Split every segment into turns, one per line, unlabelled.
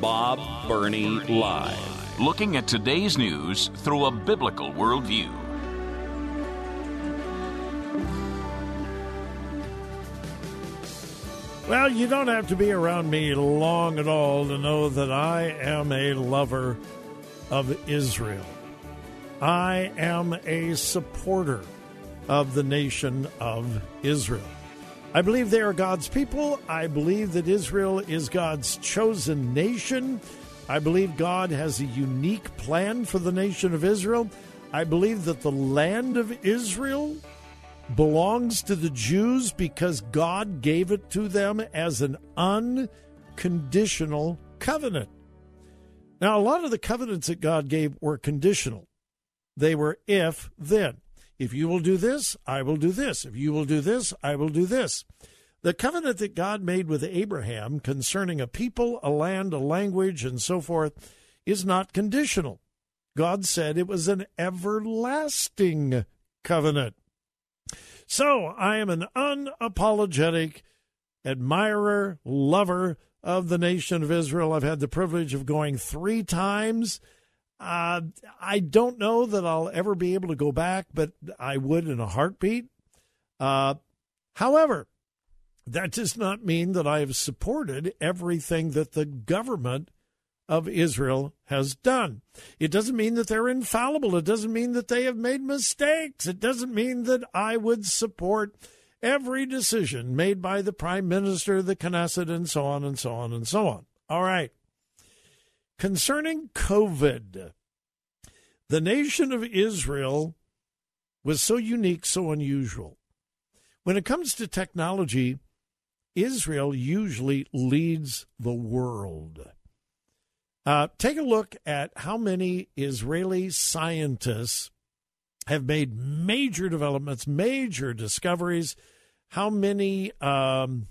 Bob Burney Live.
Looking at today's news through a biblical worldview.
Well, you don't have to be around me long at all to know that I am a lover of Israel. I am a supporter of the nation of Israel. I believe they are God's people. I believe that Israel is God's chosen nation. I believe God has a unique plan for the nation of Israel. I believe that the land of Israel belongs to the Jews because God gave it to them as an unconditional covenant. Now, a lot of the covenants that God gave were conditional, they were if then. If you will do this, I will do this. If you will do this, I will do this. The covenant that God made with Abraham concerning a people, a land, a language, and so forth is not conditional. God said it was an everlasting covenant. So I am an unapologetic admirer, lover of the nation of Israel. I've had the privilege of going three times. Uh, I don't know that I'll ever be able to go back, but I would in a heartbeat. Uh, however, that does not mean that I have supported everything that the government of Israel has done. It doesn't mean that they're infallible. It doesn't mean that they have made mistakes. It doesn't mean that I would support every decision made by the prime minister, the Knesset, and so on and so on and so on. All right. Concerning COVID, the nation of Israel was so unique, so unusual. When it comes to technology, Israel usually leads the world. Uh, take a look at how many Israeli scientists have made major developments, major discoveries, how many um,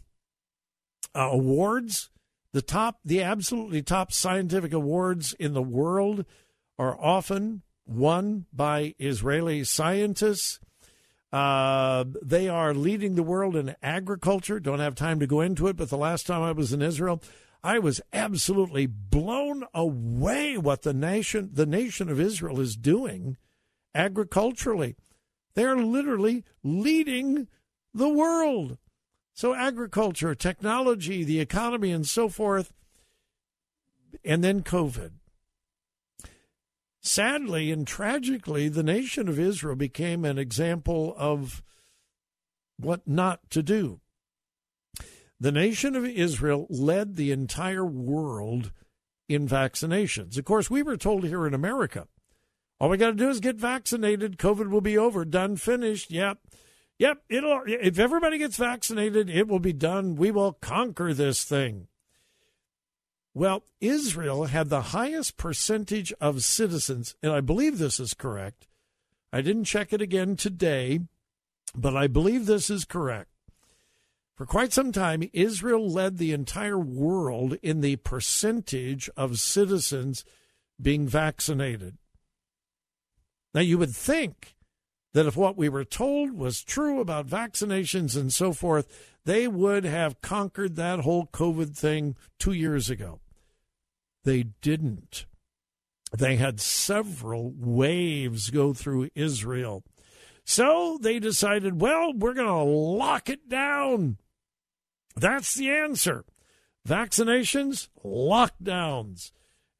uh, awards the top, the absolutely top scientific awards in the world are often won by Israeli scientists. Uh, they are leading the world in agriculture. Don't have time to go into it, but the last time I was in Israel, I was absolutely blown away what the nation, the nation of Israel, is doing agriculturally. They're literally leading the world. So, agriculture, technology, the economy, and so forth, and then COVID. Sadly and tragically, the nation of Israel became an example of what not to do. The nation of Israel led the entire world in vaccinations. Of course, we were told here in America, all we got to do is get vaccinated, COVID will be over, done, finished. Yep. Yep, it'll if everybody gets vaccinated, it will be done. We will conquer this thing. Well, Israel had the highest percentage of citizens, and I believe this is correct. I didn't check it again today, but I believe this is correct. For quite some time, Israel led the entire world in the percentage of citizens being vaccinated. Now, you would think that if what we were told was true about vaccinations and so forth, they would have conquered that whole COVID thing two years ago. They didn't. They had several waves go through Israel. So they decided, well, we're going to lock it down. That's the answer. Vaccinations, lockdowns.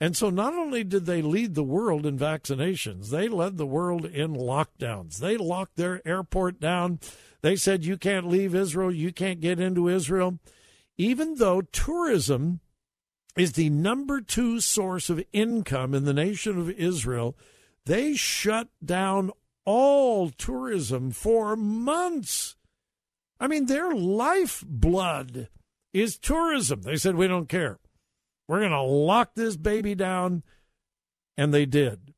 And so not only did they lead the world in vaccinations, they led the world in lockdowns. They locked their airport down. They said, you can't leave Israel, you can't get into Israel. Even though tourism is the number two source of income in the nation of Israel, they shut down all tourism for months. I mean, their lifeblood is tourism. They said, we don't care. We're going to lock this baby down. And they did.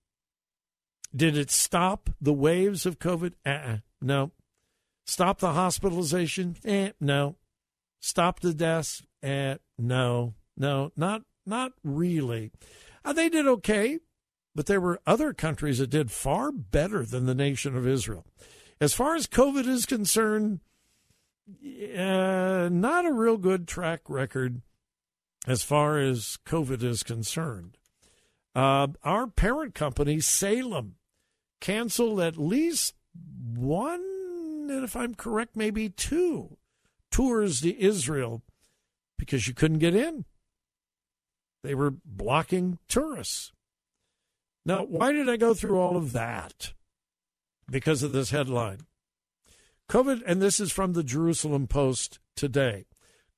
Did it stop the waves of COVID? Uh-uh. No. Stop the hospitalization? Eh, no. Stop the deaths? Eh, no. No, not not really. Uh, they did okay, but there were other countries that did far better than the nation of Israel. As far as COVID is concerned, uh, not a real good track record as far as COVID is concerned. Uh, our parent company, Salem, canceled at least one, and if I'm correct, maybe two tours to Israel because you couldn't get in. They were blocking tourists. Now, why did I go through all of that? Because of this headline. COVID, and this is from the Jerusalem Post today.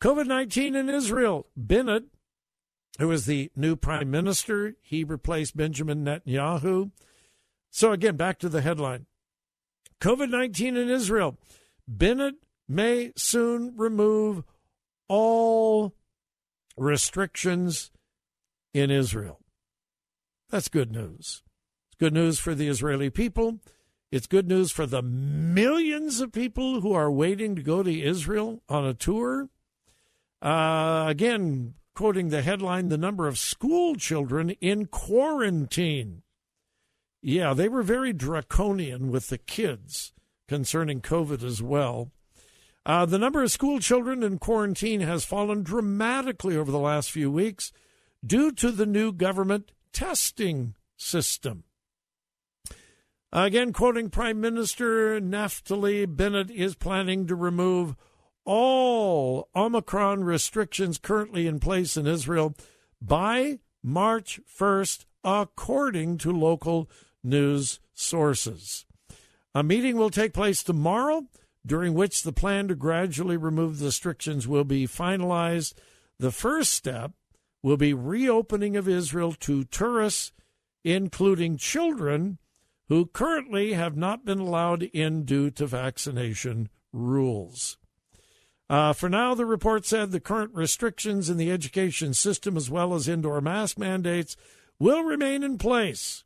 COVID 19 in Israel. Bennett, who is the new prime minister, he replaced Benjamin Netanyahu. So, again, back to the headline COVID 19 in Israel. Bennett may soon remove all restrictions in Israel. That's good news. It's good news for the Israeli people. It's good news for the millions of people who are waiting to go to Israel on a tour. Uh, again, quoting the headline, the number of school children in quarantine. Yeah, they were very draconian with the kids concerning COVID as well. Uh, the number of school children in quarantine has fallen dramatically over the last few weeks due to the new government testing system. Again, quoting Prime Minister Naftali Bennett is planning to remove all Omicron restrictions currently in place in Israel by March 1st, according to local news sources. A meeting will take place tomorrow, during which the plan to gradually remove the restrictions will be finalized. The first step will be reopening of Israel to tourists, including children who currently have not been allowed in due to vaccination rules. Uh, for now, the report said the current restrictions in the education system, as well as indoor mask mandates, will remain in place,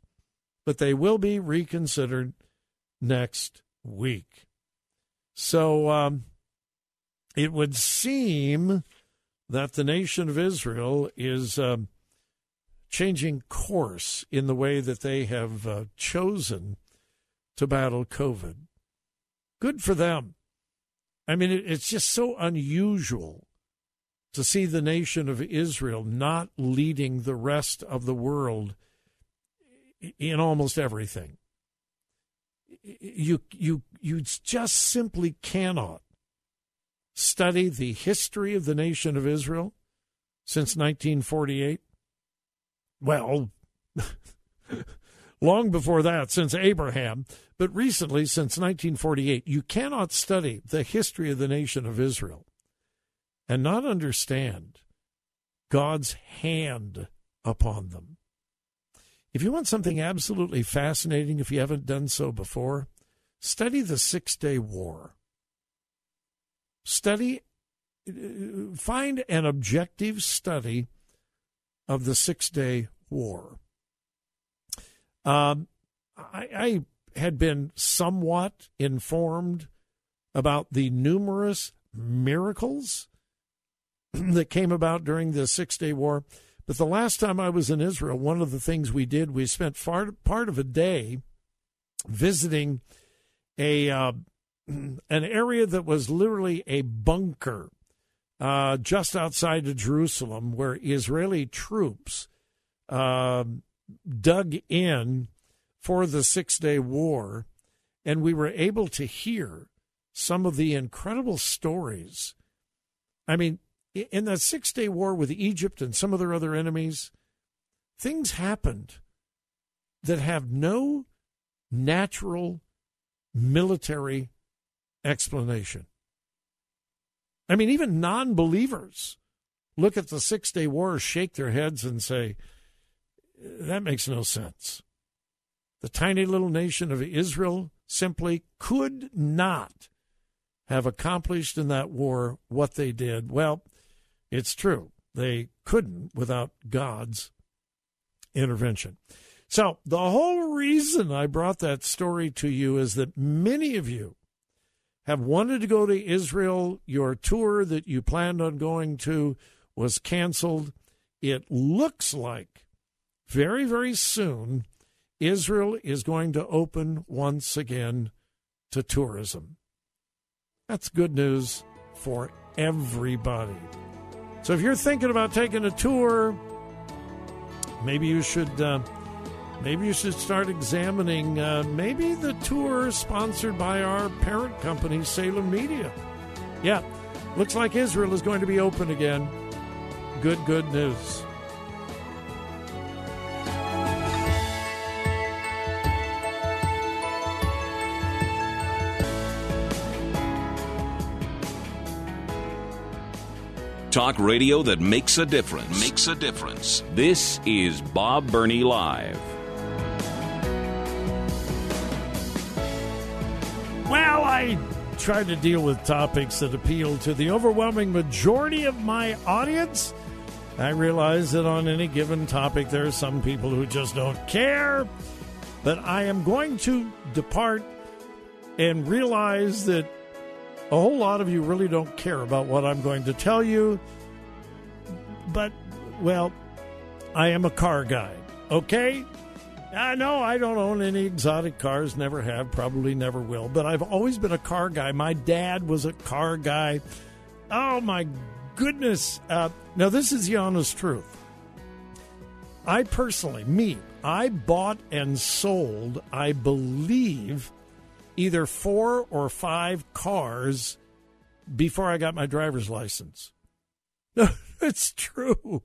but they will be reconsidered next week. So um, it would seem that the nation of Israel is um, changing course in the way that they have uh, chosen to battle COVID. Good for them. I mean, it, it's just so unusual to see the nation of Israel not leading the rest of the world in almost everything. You, you, you just simply cannot study the history of the nation of Israel since 1948? Well, long before that, since Abraham, but recently, since 1948, you cannot study the history of the nation of Israel and not understand God's hand upon them. If you want something absolutely fascinating, if you haven't done so before, study the Six Day War study, uh, find an objective study of the Six Day War. Um, I, I had been somewhat informed about the numerous miracles that came about during the Six Day War. But the last time I was in Israel, one of the things we did, we spent far, part of a day visiting a uh, an area that was literally a bunker uh, just outside of Jerusalem where Israeli troops uh, dug in for the Six Day War. And we were able to hear some of the incredible stories. I mean, in that Six Day War with Egypt and some of their other enemies, things happened that have no natural military explanation. I mean, even non believers look at the Six Day War, shake their heads, and say, that makes no sense. The tiny little nation of Israel simply could not have accomplished in that war what they did. Well, it's true. They couldn't without God's intervention. So, the whole reason I brought that story to you is that many of you have wanted to go to Israel. Your tour that you planned on going to was canceled. It looks like very, very soon Israel is going to open once again to tourism. That's good news for everybody. So if you're thinking about taking a tour, maybe you should uh, maybe you should start examining uh, maybe the tour sponsored by our parent company, Salem Media. Yeah, looks like Israel is going to be open again. Good, good news.
Talk radio that makes a difference.
Makes a difference.
This is Bob Burney Live.
Well, I try to deal with topics that appeal to the overwhelming majority of my audience. I realize that on any given topic, there are some people who just don't care. But I am going to depart and realize that a whole lot of you really don't care about what I'm going to tell you. But, well, I am a car guy, okay? I know I don't own any exotic cars, never have, probably never will, but I've always been a car guy. My dad was a car guy. Oh, my goodness. Uh, now, this is the honest truth. I personally, me, I bought and sold, I believe, either four or five cars before I got my driver's license. it's true.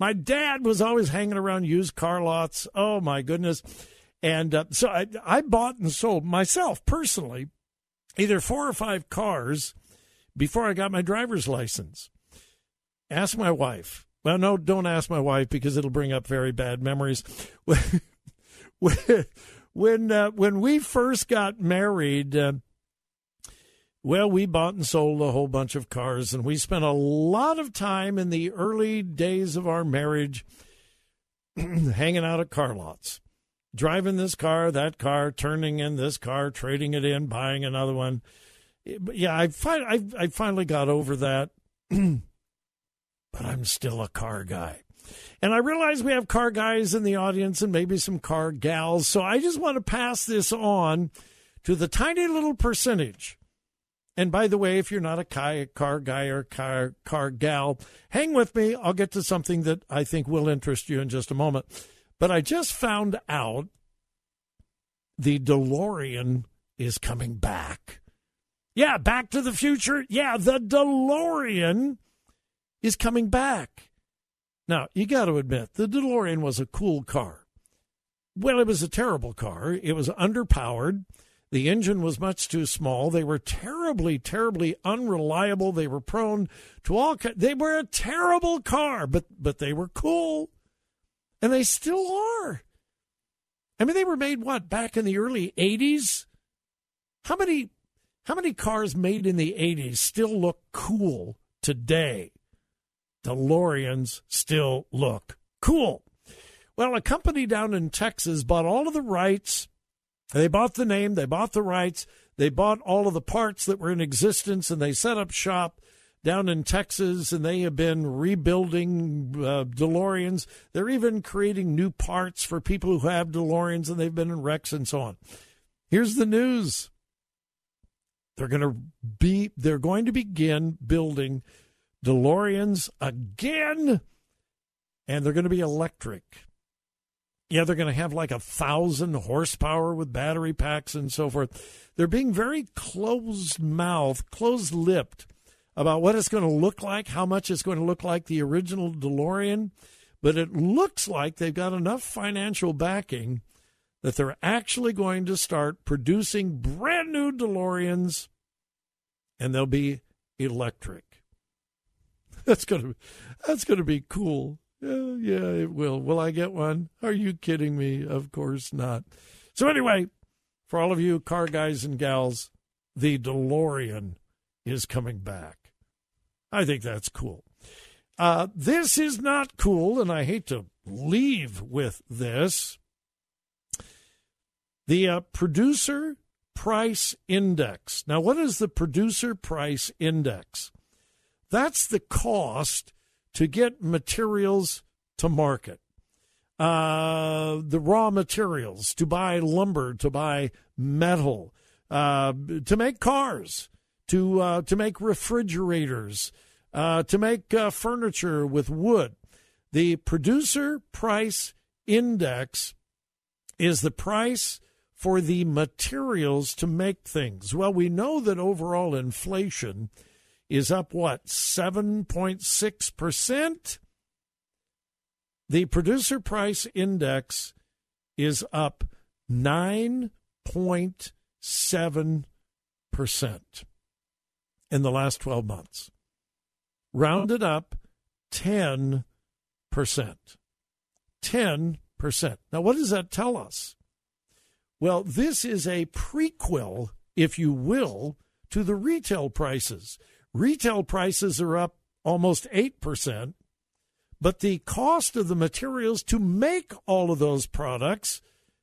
My dad was always hanging around used car lots. Oh, my goodness. And uh, so I, I bought and sold myself personally either four or five cars before I got my driver's license. Ask my wife. Well, no, don't ask my wife because it'll bring up very bad memories. when uh, when we first got married, uh, well, we bought and sold a whole bunch of cars, and we spent a lot of time in the early days of our marriage hanging out at car lots, driving this car, that car, turning in this car, trading it in, buying another one. Yeah, I, fi- I, I finally got over that, but I'm still a car guy. And I realize we have car guys in the audience and maybe some car gals. So I just want to pass this on to the tiny little percentage. And by the way, if you're not a car guy or car, car gal, hang with me. I'll get to something that I think will interest you in just a moment. But I just found out the DeLorean is coming back. Yeah, Back to the Future. Yeah, the DeLorean is coming back. Now, you got to admit, the DeLorean was a cool car. Well, it was a terrible car. It was underpowered. The engine was much too small. They were terribly, terribly unreliable. They were prone to all. They were a terrible car, but but they were cool, and they still are. I mean, they were made what back in the early '80s. How many how many cars made in the '80s still look cool today? DeLoreans still look cool. Well, a company down in Texas bought all of the rights. They bought the name, they bought the rights, they bought all of the parts that were in existence, and they set up shop down in Texas, and they have been rebuilding uh, DeLoreans. They're even creating new parts for people who have DeLoreans, and they've been in wrecks and so on. Here's the news: they're going to be they're going to begin building DeLoreans again, and they're going to be electric. Yeah, they're going to have like a thousand horsepower with battery packs and so forth. They're being very closed mouthed, closed lipped about what it's going to look like, how much it's going to look like the original DeLorean. But it looks like they've got enough financial backing that they're actually going to start producing brand new DeLoreans and they'll be electric. That's gonna that's gonna be cool. Yeah, yeah, it will. Will I get one? Are you kidding me? Of course not. So anyway, for all of you car guys and gals, the DeLorean is coming back. I think that's cool. Uh, this is not cool, and I hate to leave with this. The uh, producer price index. Now, what is the producer price index? That's the cost to get materials to market. Uh, the raw materials to buy lumber, to buy metal, uh, to make cars, to uh, to make refrigerators, uh, to make uh, furniture with wood. The producer price index is the price for the materials to make things. Well, we know that overall inflation is up, what, 7.6%? The producer price index is up 9.7% in the last 12 months. Rounded up 10%. 10%. Now, what does that tell us? Well, this is a prequel, if you will, to the retail prices. Retail prices are up almost 8%, but the cost of the materials to make all of those products,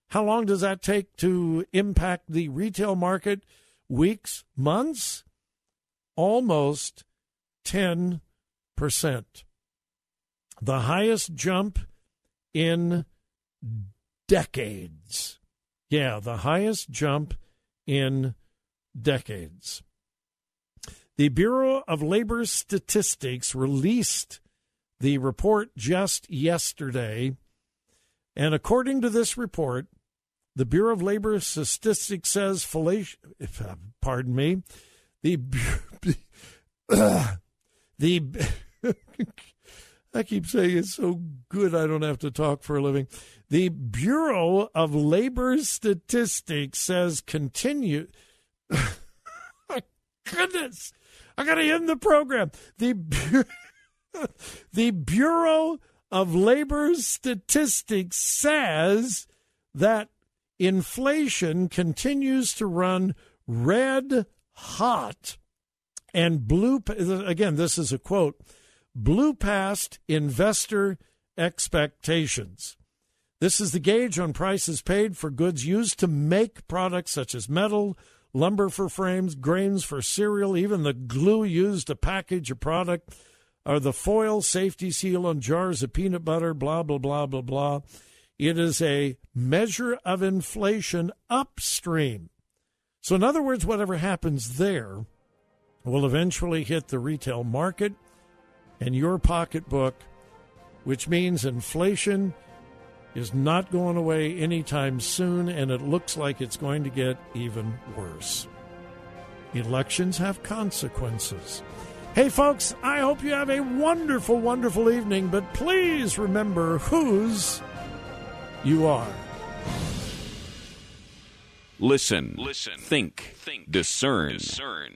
how long does that take to impact the retail market? Weeks, months? Almost 10%. The highest jump in decades. Yeah, the highest jump in decades. The Bureau of Labor Statistics released the report just yesterday. And according to this report, the Bureau of Labor Statistics says, if, uh, pardon me, the, the, I keep saying it's so good I don't have to talk for a living. The Bureau of Labor Statistics says continue. goodness, I got to end the program. The the Bureau of Labor Statistics says that inflation continues to run red hot and blue. Again, this is a quote. Blew past investor expectations. This is the gauge on prices paid for goods used to make products such as metal, lumber for frames, grains for cereal, even the glue used to package a product, or the foil safety seal on jars of peanut butter, blah, blah, blah, blah, blah. It is a measure of inflation upstream. So, in other words, whatever happens there will eventually hit the retail market and your pocketbook, which means inflation is not going away anytime soon, and it looks like it's going to get even worse. Elections have consequences. Hey, folks, I hope you have a wonderful, wonderful evening, but please remember whose you are.
Listen, listen, think, think, discern, discern.